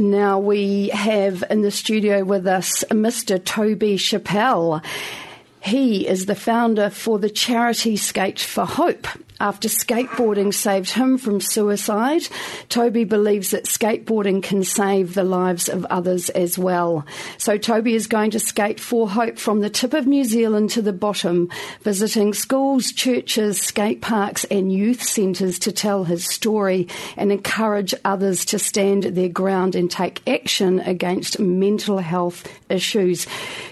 now we have in the studio with us Mr. Toby Chappell. He is the founder for the charity Skate for Hope. After skateboarding saved him from suicide, Toby believes that skateboarding can save the lives of others as well. So Toby is going to skate for hope from the tip of New Zealand to the bottom, visiting schools, churches, skate parks, and youth centres to tell his story and encourage others to stand their ground and take action against mental health issues.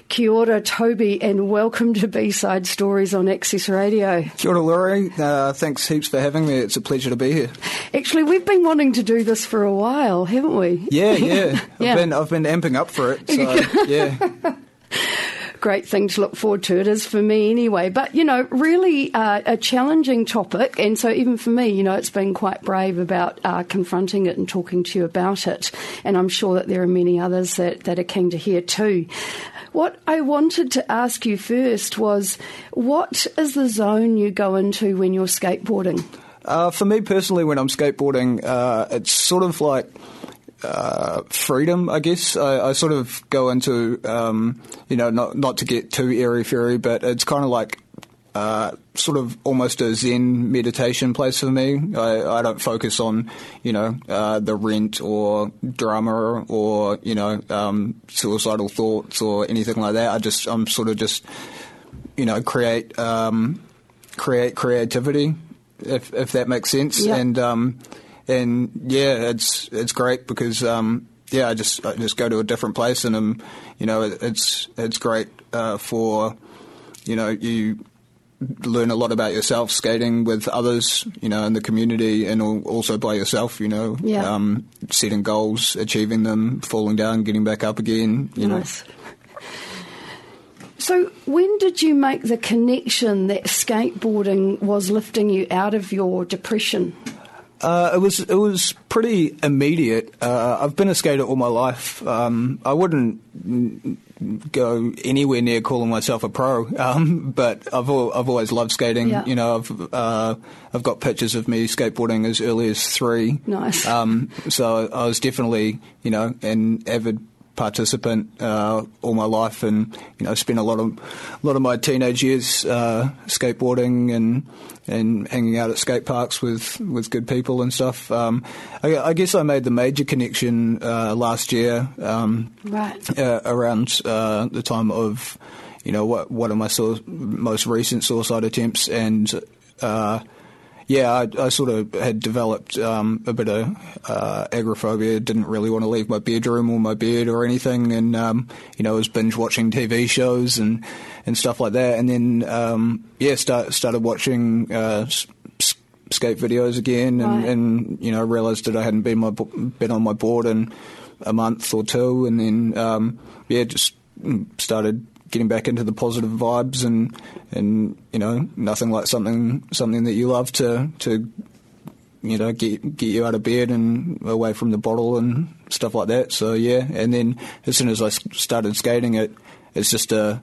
Kia ora, Toby, and welcome to B-Side Stories on Access Radio. Kia ora, Laurie. Uh, thanks heaps for having me. It's a pleasure to be here. Actually, we've been wanting to do this for a while, haven't we? Yeah, yeah. yeah. I've been I've been amping up for it. So, yeah. Great thing to look forward to. It is for me anyway. But, you know, really uh, a challenging topic. And so even for me, you know, it's been quite brave about uh, confronting it and talking to you about it. And I'm sure that there are many others that, that are keen to hear too. What I wanted to ask you first was what is the zone you go into when you're skateboarding? Uh, for me personally, when I'm skateboarding, uh, it's sort of like uh, freedom, I guess. I, I, sort of go into, um, you know, not not to get too airy fairy, but it's kind of like uh, sort of almost a Zen meditation place for me. I, I don't focus on, you know, uh, the rent or drama or, you know, um, suicidal thoughts or anything like that. I just, I'm sort of just, you know, create, um, create creativity, if, if that makes sense. Yeah. And, um, and yeah, it's, it's great because, um, yeah, I just, I just go to a different place and, um, you know, it, it's, it's great, uh, for, you know, you, learn a lot about yourself skating with others, you know, in the community and also by yourself, you know, yeah. um, setting goals, achieving them, falling down, getting back up again, you nice. know. So, when did you make the connection that skateboarding was lifting you out of your depression? Uh, it was it was pretty immediate. Uh, I've been a skater all my life. Um, I wouldn't go anywhere near calling myself a pro, um, but I've I've always loved skating. Yeah. You know, I've uh, I've got pictures of me skateboarding as early as three. Nice. Um, so I was definitely you know an avid participant uh, all my life, and you know, spent a lot of a lot of my teenage years uh, skateboarding and and hanging out at skate parks with, with good people and stuff. Um, I, I, guess I made the major connection uh, last year, um, right uh, around uh, the time of you know what one of my so- most recent suicide attempts and uh, yeah, I, I, sort of had developed um, a bit of uh, agoraphobia. Didn't really want to leave my bedroom or my bed or anything, and um, you know, was binge watching TV shows and and stuff like that. And then um, yeah, start, started watching. Uh, skate videos again, and, right. and you know realised that I hadn't been my been on my board in a month or two, and then um, yeah, just started getting back into the positive vibes and and you know nothing like something something that you love to to you know get get you out of bed and away from the bottle and stuff like that. So yeah, and then as soon as I started skating, it it's just a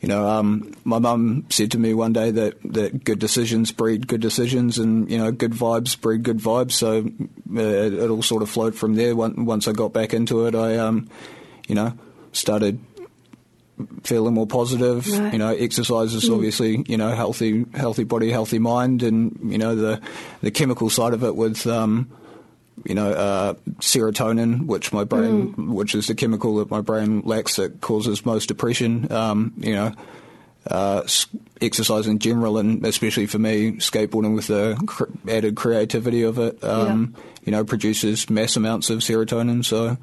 you know, um, my mum said to me one day that, that good decisions breed good decisions, and you know, good vibes breed good vibes. So uh, it, it, all sort of flowed from there. Once I got back into it, I, um, you know, started feeling more positive. Right. You know, exercise is mm. obviously you know healthy, healthy body, healthy mind, and you know the the chemical side of it with. Um, you know, uh, serotonin, which my brain, mm. which is the chemical that my brain lacks that causes most depression. Um, you know, uh, exercise in general, and especially for me, skateboarding with the cr- added creativity of it, um, yeah. you know, produces mass amounts of serotonin. So,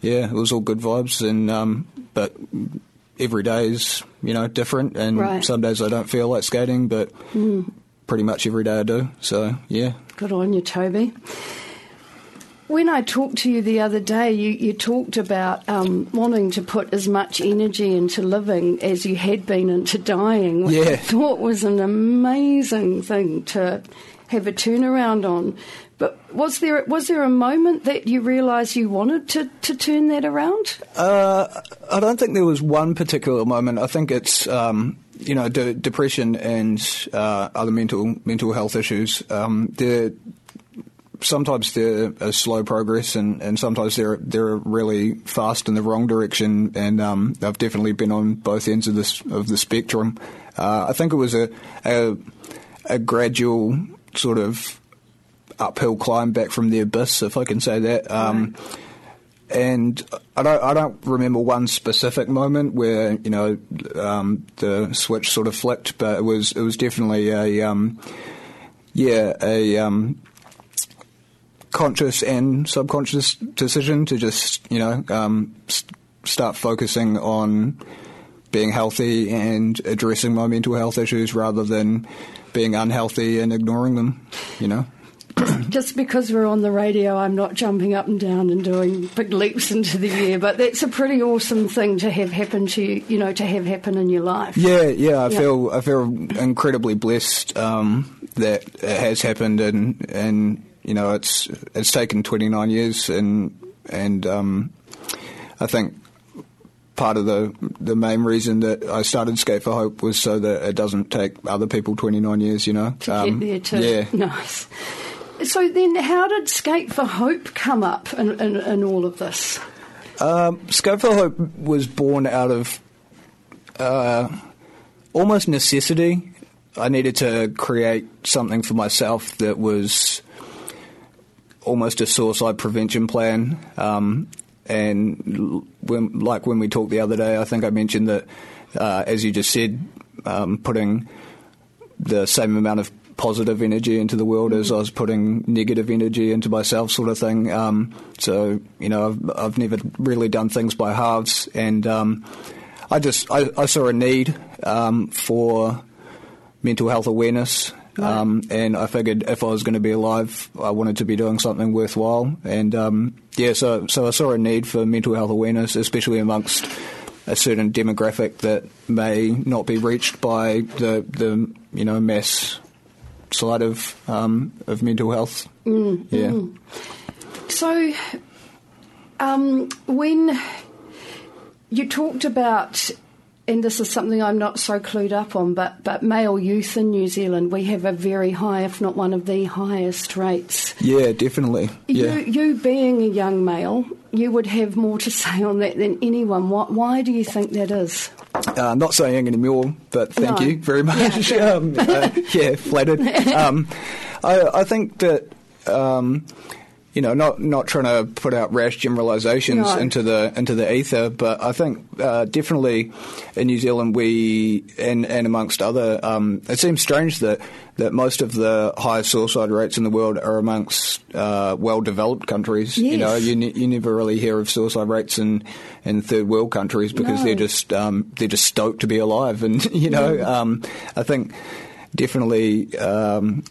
yeah, it was all good vibes, and um, but every day is you know different, and right. some days I don't feel like skating, but mm. pretty much every day I do. So yeah, good on you, Toby. When I talked to you the other day, you, you talked about um, wanting to put as much energy into living as you had been into dying, which yeah. I thought was an amazing thing to have a turnaround on. But was there was there a moment that you realised you wanted to, to turn that around? Uh, I don't think there was one particular moment. I think it's um, you know de- depression and uh, other mental mental health issues. Um, they're sometimes they're a slow progress, and, and sometimes they're they're really fast in the wrong direction. And um, I've definitely been on both ends of this of the spectrum. Uh, I think it was a, a a gradual sort of uphill climb back from the abyss, if I can say that. Um, right. And I don't, I don't remember one specific moment where you know um, the switch sort of flicked, but it was it was definitely a um, yeah a um, conscious and subconscious decision to just you know um, st- start focusing on being healthy and addressing my mental health issues rather than being unhealthy and ignoring them, you know. Just because we're on the radio, I'm not jumping up and down and doing big leaps into the air, but that's a pretty awesome thing to have happen to you, you know, to have happen in your life. Yeah, yeah, I yeah. feel I feel incredibly blessed um, that it has happened, and and you know, it's it's taken 29 years, and and um, I think part of the the main reason that I started Skate for Hope was so that it doesn't take other people 29 years, you know. To um, get there too. Yeah. Nice. So then, how did Skate for Hope come up in, in, in all of this? Um, Skate for Hope was born out of uh, almost necessity. I needed to create something for myself that was almost a suicide prevention plan. Um, and when, like when we talked the other day, I think I mentioned that, uh, as you just said, um, putting the same amount of positive energy into the world mm-hmm. as I was putting negative energy into myself, sort of thing. Um, so you know, I've, I've, never really done things by halves, and um, I just I, I, saw a need um, for mental health awareness. Right. Um, and I figured if I was going to be alive, I wanted to be doing something worthwhile. And um, yeah, so so I saw a need for mental health awareness, especially amongst a certain demographic that may not be reached by the the you know mass side of um, of mental health. Mm, yeah. Mm. So, um, when you talked about and this is something I'm not so clued up on, but, but male youth in New Zealand, we have a very high, if not one of the highest rates. Yeah, definitely. Yeah. You, you being a young male, you would have more to say on that than anyone. Why, why do you think that is? Uh, not saying anymore, but thank no. you very much. Yeah, um, uh, yeah flattered. Um, I, I, think that. Um, you know, not not trying to put out rash generalisations no. into the into the ether, but I think uh, definitely in New Zealand we and and amongst other, um, it seems strange that that most of the highest suicide rates in the world are amongst uh, well developed countries. Yes. You know, you ne- you never really hear of suicide rates in in third world countries because no. they're just um, they're just stoked to be alive, and you know, yeah. um, I think definitely um,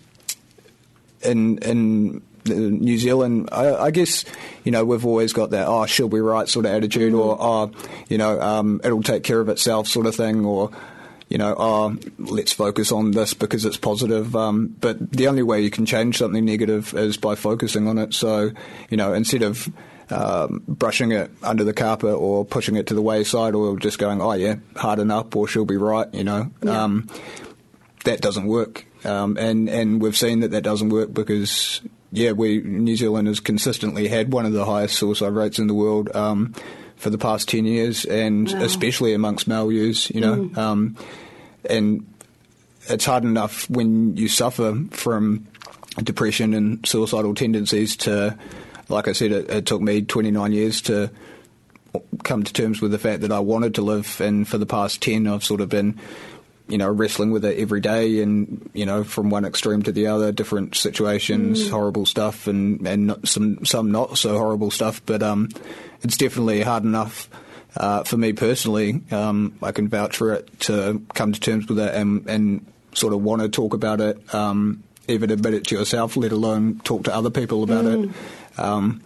in in New Zealand, I, I, guess, you know, we've always got that, oh, she'll be right sort of attitude, mm. or, oh, you know, um, it'll take care of itself sort of thing, or, you know, oh, let's focus on this because it's positive. Um, but the only way you can change something negative is by focusing on it. So, you know, instead of um, brushing it under the carpet or pushing it to the wayside or just going, oh, yeah, harden up or she'll be right, you know, yeah. um, that doesn't work. Um, and, and we've seen that that doesn't work because yeah, we New Zealand has consistently had one of the highest suicide rates in the world um, for the past ten years, and wow. especially amongst male youths. You know, mm. um, and it's hard enough when you suffer from depression and suicidal tendencies to, like I said, it, it took me 29 years to come to terms with the fact that I wanted to live, and for the past 10, I've sort of been you know, wrestling with it every day and, you know, from one extreme to the other, different situations, mm. horrible stuff and, and some, some not so horrible stuff. But, um, it's definitely hard enough, uh, for me personally. Um, I can vouch for it to come to terms with it and, and sort of want to talk about it, um, even admit it to yourself, let alone talk to other people about mm. it. Um,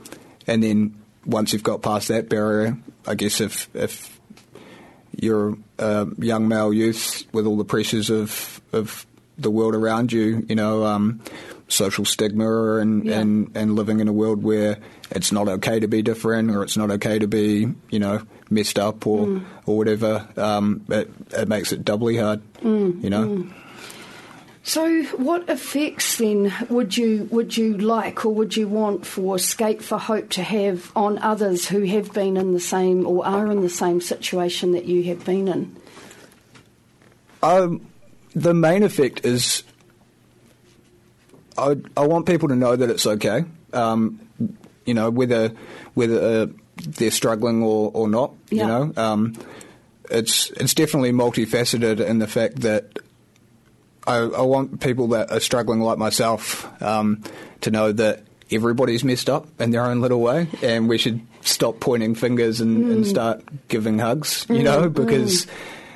and then once you've got past that barrier, I guess if, if you're a young male youth with all the pressures of of the world around you, you know, um, social stigma and, yeah. and, and living in a world where it's not okay to be different or it's not okay to be, you know, messed up or, mm. or whatever, um, it, it makes it doubly hard, mm. you know. Mm. So, what effects then would you would you like or would you want for Skate for Hope to have on others who have been in the same or are in the same situation that you have been in? Um, the main effect is I, I want people to know that it's okay. Um, you know, whether whether uh, they're struggling or, or not. Yeah. You know, um, it's it's definitely multifaceted in the fact that I, I want people that are struggling like myself um, to know that everybody's messed up in their own little way, and we should stop pointing fingers and, and start giving hugs. You know, because.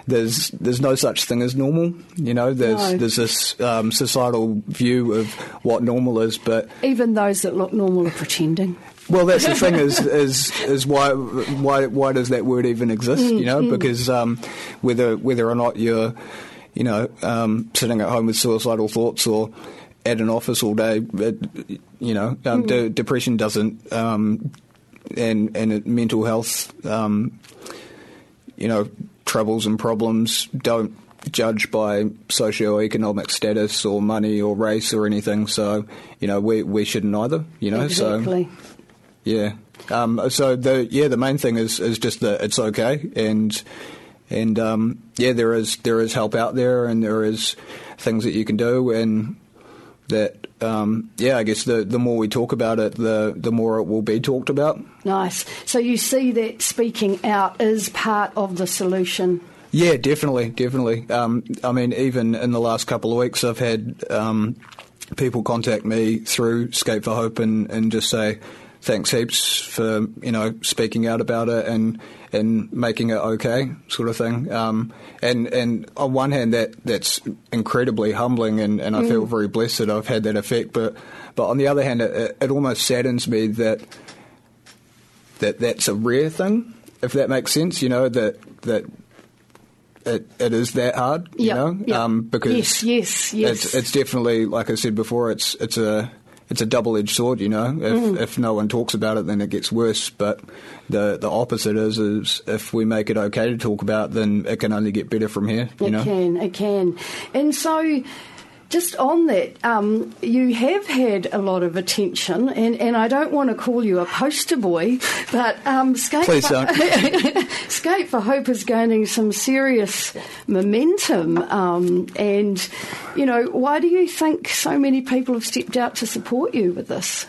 There's there's no such thing as normal, you know. There's No. there's this um, societal view of what normal is, but Even those that look normal are pretending. well, that's the thing is is is why why why does that word even exist? you know, because um, whether whether or not you're you know um, sitting at home with suicidal thoughts or at an office all day, it, you know, um, de- depression doesn't um, and and it, mental health, um, you know, troubles and problems don't judge by socio-economic status or money or race or anything. So you know, we we shouldn't either. You know, so. Yeah. Um, so the yeah the main thing is is just that it's okay and and um, yeah there is there is help out there and there is things that you can do and that um, yeah I guess the the more we talk about it the the more it will be talked about. Nice. So you see that speaking out is part of the solution. Yeah, definitely, definitely. Um, I mean, even in the last couple of weeks, I've had um, people contact me through Skate for Hope and, and just say thanks heaps for you know speaking out about it and and making it okay, sort of thing. Um, and and on one hand, that that's incredibly humbling, and, and I feel very blessed that I've had that effect. But but on the other hand, it, it almost saddens me that that that's a rare thing, if that makes sense. You know that that it, it is that hard. You Yep, know, yep. um, because Yes, yes, yes. It's, it's definitely like I said before. It's it's a it's a double edged sword. You know, if Mm. if no one talks about it, then it gets worse. But the the opposite is is if we make it okay to talk about, then it can only get better from here. You know. it know. can, it can. And so, just on that, um, you have had a lot of attention, and, and I don't want to call you a poster boy, but um, Skate, Please for, don't. Skate for Hope is gaining some serious momentum. Um, and, you know, why do you think so many people have stepped out to support you with this?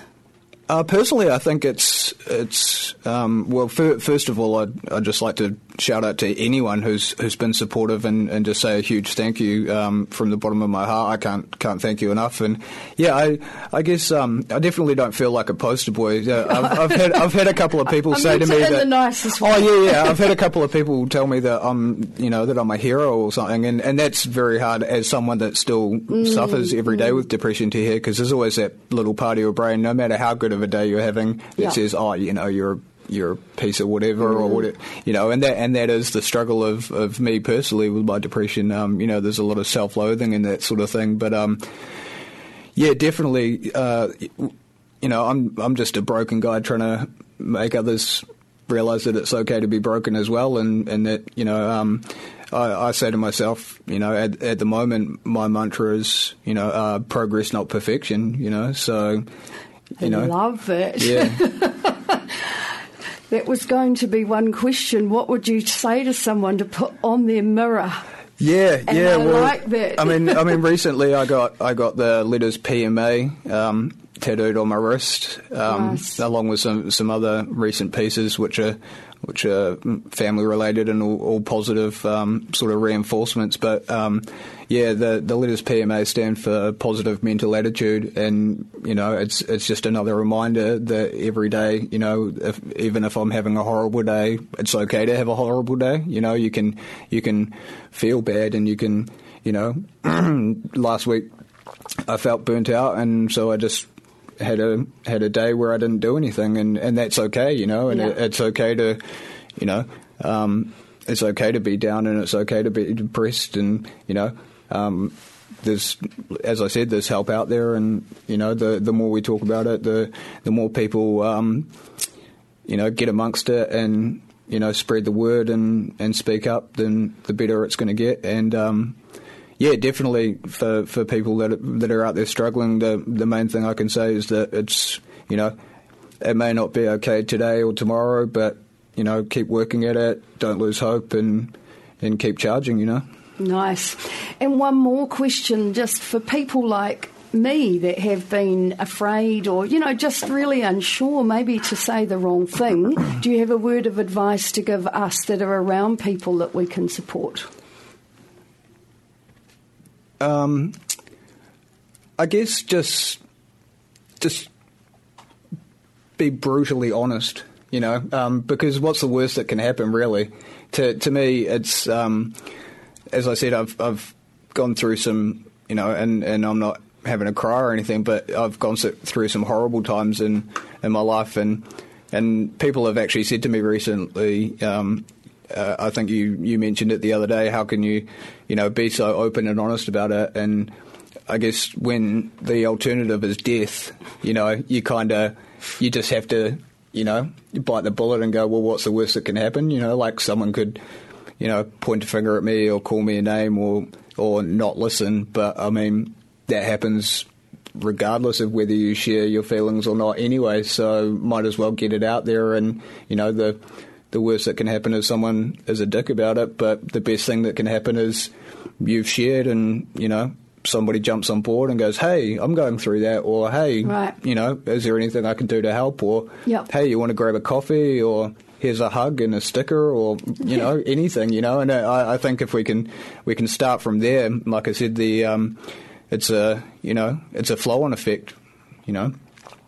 Uh, personally, I think it's it's um, well. Fir- first of all, I'd, I'd just like to shout out to anyone who's who's been supportive and, and just say a huge thank you um, from the bottom of my heart. I can't can't thank you enough. And yeah, I I guess um, I definitely don't feel like a poster boy. Uh, I've, I've had I've had a couple of people say to me that the nicest oh yeah yeah I've had a couple of people tell me that I'm you know that I'm a hero or something, and, and that's very hard as someone that still Mm, suffers every day with depression to hear because there's always that little part of your brain, no matter how good of a day you're having, that Yeah. says oh you know you're you're a piece of whatever or Mm. whatever, you know, and that and that is the struggle of, of me personally with my depression. Um, you know, there's a lot of self-loathing and that sort of thing, but um, yeah, definitely. Uh, you know, I'm I'm just a broken guy trying to make others realize that it's okay to be broken as well, and and that you know. Um, I, I say to myself, you know, at, at the moment, my mantra is, you know, uh, progress, not perfection. You know, so, you I know, love it. yeah. That was going to be one question. What would you say to someone to put on their mirror? Yeah, And yeah. I well, like that. I mean, I mean, recently I got I got the letters PMA um, tattooed on my wrist, um, Nice. along with some some other recent pieces, which are which are family related and all, all positive um, sort of reinforcements. But um, yeah, the the letters PMA stand for positive mental attitude, and you know, it's it's just another reminder that every day, you know, if, even if I'm having a horrible day, it's okay to have a horrible day. You know, you can you can feel bad, and you can, you know, last week I felt burnt out, and so I just had a had a day where I didn't do anything, and, and that's okay, you know, and Yeah. it, it's okay to, you know, um, it's okay to be down, and it's okay to be depressed, and you know, um, there's as I said, there's help out there, and you know, the the more we talk about it, the the more people, um, you know, get amongst it, and you know, spread the word and and speak up, then the better it's going to get, and um, yeah, definitely for, for people that that are out there struggling, the the main thing I can say is that it's you know it may not be okay today or tomorrow, but you know keep working at it, don't lose hope, and and keep charging. You know. Nice. And one more question, just for people like me that have been afraid or, you know, just really unsure maybe to say the wrong thing, do you have a word of advice to give us that are around people that we can support? Um, I guess just just be brutally honest, you know, um, because what's the worst that can happen, really? To to me, it's um, as I said, I've I've gone through some, you know, and, and I'm not having a cry or anything, but I've gone through some horrible times in in my life, and and people have actually said to me recently. Um, uh, I think you, you mentioned it the other day. How can you, you know, be so open and honest about it? And I guess when the alternative is death, you know, you kind of, you just have to, you know, bite the bullet and go, well, what's the worst that can happen? You know, like someone could, you know, point a finger at me or call me a name or or not listen. But I mean, that happens regardless of whether you share your feelings or not anyway. So might as well get it out there. And you know, the the worst that can happen is someone is a dick about it. But the best thing that can happen is you've shared, and you know. Somebody jumps on board and goes, "Hey, I'm going through that," or "Hey, right. you know, is there anything I can do to help?" Or yep. "Hey, you want to grab a coffee?" or here's a hug and a sticker or you know anything you know and I, I, think if we can we can start from there like I said the um, it's a you know it's a flow on effect you know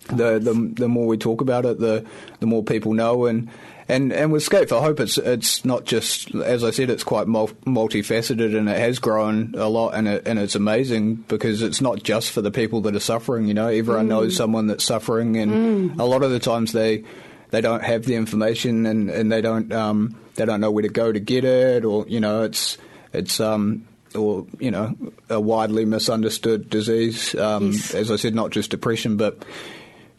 the, the the more we talk about it the the more people know and and and with for Hope, it's it's not just as I said, it's quite multifaceted, and it has grown a lot, and it, and it's amazing because it's not just for the people that are suffering. You know, everyone mm. knows someone that's suffering, and mm. a lot of the times they they don't have the information and, and they don't um, they don't know where to go to get it, or you know, it's it's um, or you know, a widely misunderstood disease. Um, yes. As I said, not just depression, but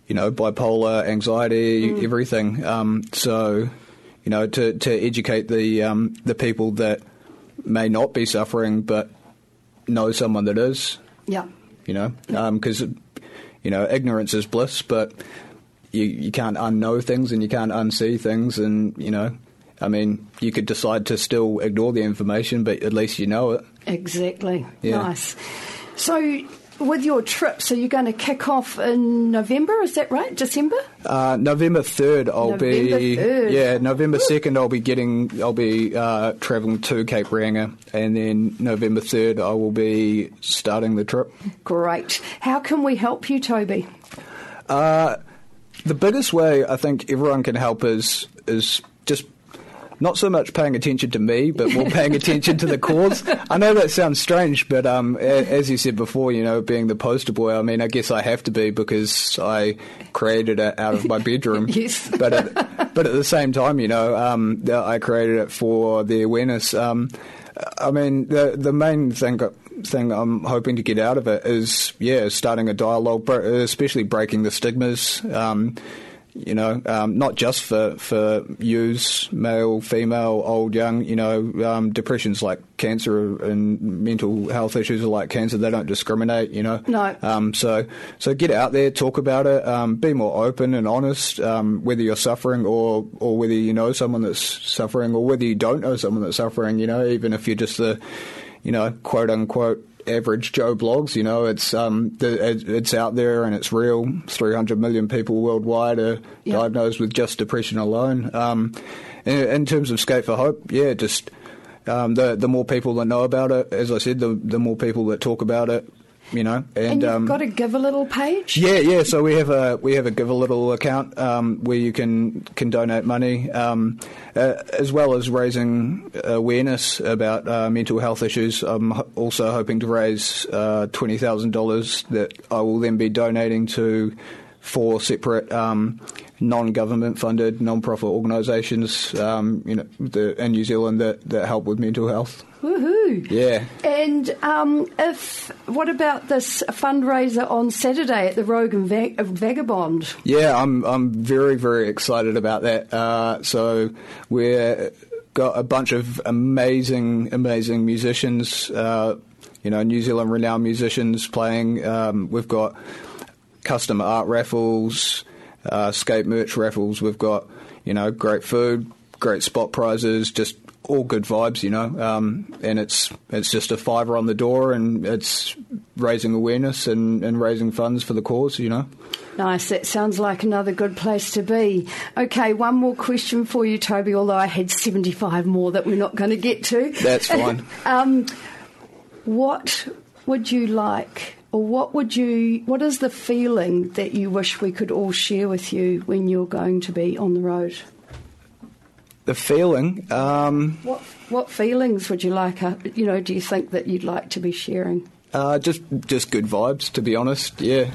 you know, bipolar, anxiety, mm. everything. Um, so, you know, to to educate the um, the people that may not be suffering but know someone that is. Yeah. You know, because um, you know, ignorance is bliss, but you, you can't unknow things and you can't unsee things, and you know, I mean, you could decide to still ignore the information, but at least you know it. Exactly. Yeah. Nice. So, with your trip, so you're going to kick off in November, is that right? December? Uh, November third, I'll November be 3rd. yeah. November second, I'll be getting, I'll be uh, travelling to Cape Reinga, and then November third, I will be starting the trip. Great. How can we help you, Toby? Uh, the biggest way I think everyone can help is is just not so much paying attention to me, but more paying attention to the cause. I know that sounds strange, but um, as you said before, you know, being the poster boy, I mean, I guess I have to be because I created it out of my bedroom. yes. But at, but at the same time, you know, um, I created it for the awareness. Um, I mean, the the main thing thing I'm hoping to get out of it is, yeah, starting a dialogue, especially breaking the stigmas. Um, you know, um, not just for, for youths, male, female, old, young, you know, um, depression's like cancer and mental health issues are like cancer. They don't discriminate, you know. No. Um, so, so get out there, talk about it, um, be more open and honest, um, whether you're suffering or, or whether you know someone that's suffering or whether you don't know someone that's suffering, you know, even if you're just the, you know, quote unquote average Joe Bloggs. You know, it's um, the, it's out there and it's real. 300 million people worldwide are yep. diagnosed with just depression alone. Um, in, in, terms of Skate for Hope, yeah, just um, the the more people that know about it, as I said, the the more people that talk about it, you know. And, and you've um, got a Givealittle page. Yeah, yeah. So we have a we have a Givealittle account um, where you can can donate money, um, uh, as well as raising awareness about uh, mental health issues. I'm also hoping to raise uh, twenty thousand dollars that I will then be donating to four separate um, non-government funded non-profit organisations um, you know, the, in New Zealand that, that help with mental health. Woohoo! Yeah. And um, if what about this fundraiser on Saturday at the Rogue and Vag- Vagabond? Yeah, I'm I'm very very excited about that. Uh, so we're got a bunch of amazing amazing musicians. Uh, you know New Zealand renowned musicians playing. Um, we've got custom art raffles, uh, skate merch raffles. We've got you know great food, great spot prizes, just all good vibes, you know. Um, and it's it's just a fiver on the door, and it's raising awareness and, and raising funds for the cause, you know. Nice. That sounds like another good place to be. Okay, one more question for you, Toby. Although I had seventy-five more that we're not going to get to. That's fine. um, what would you like, or what would you? What is the feeling that you wish we could all share with you when you're going to be on the road? The feeling. Um, what what feelings would you like? Uh, you know, do you think that you'd like to be sharing? Uh, just just good vibes, to be honest. Yeah.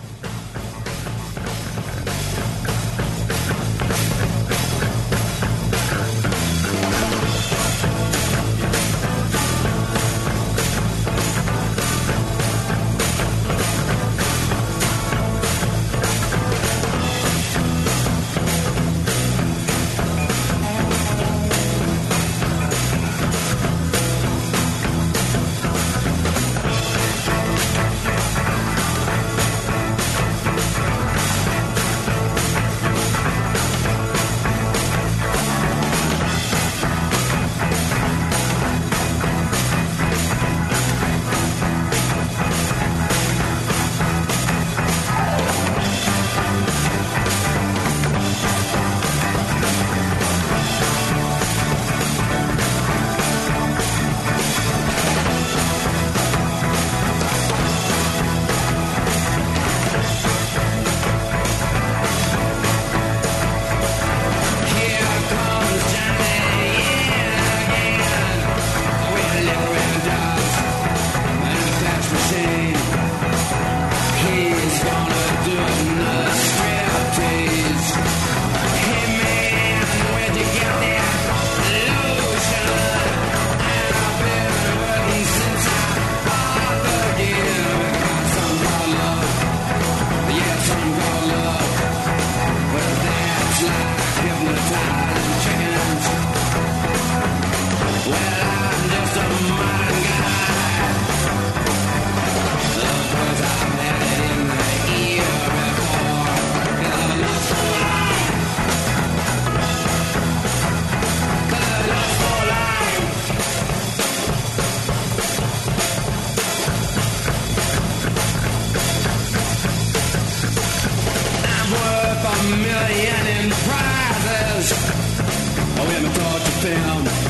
I had it in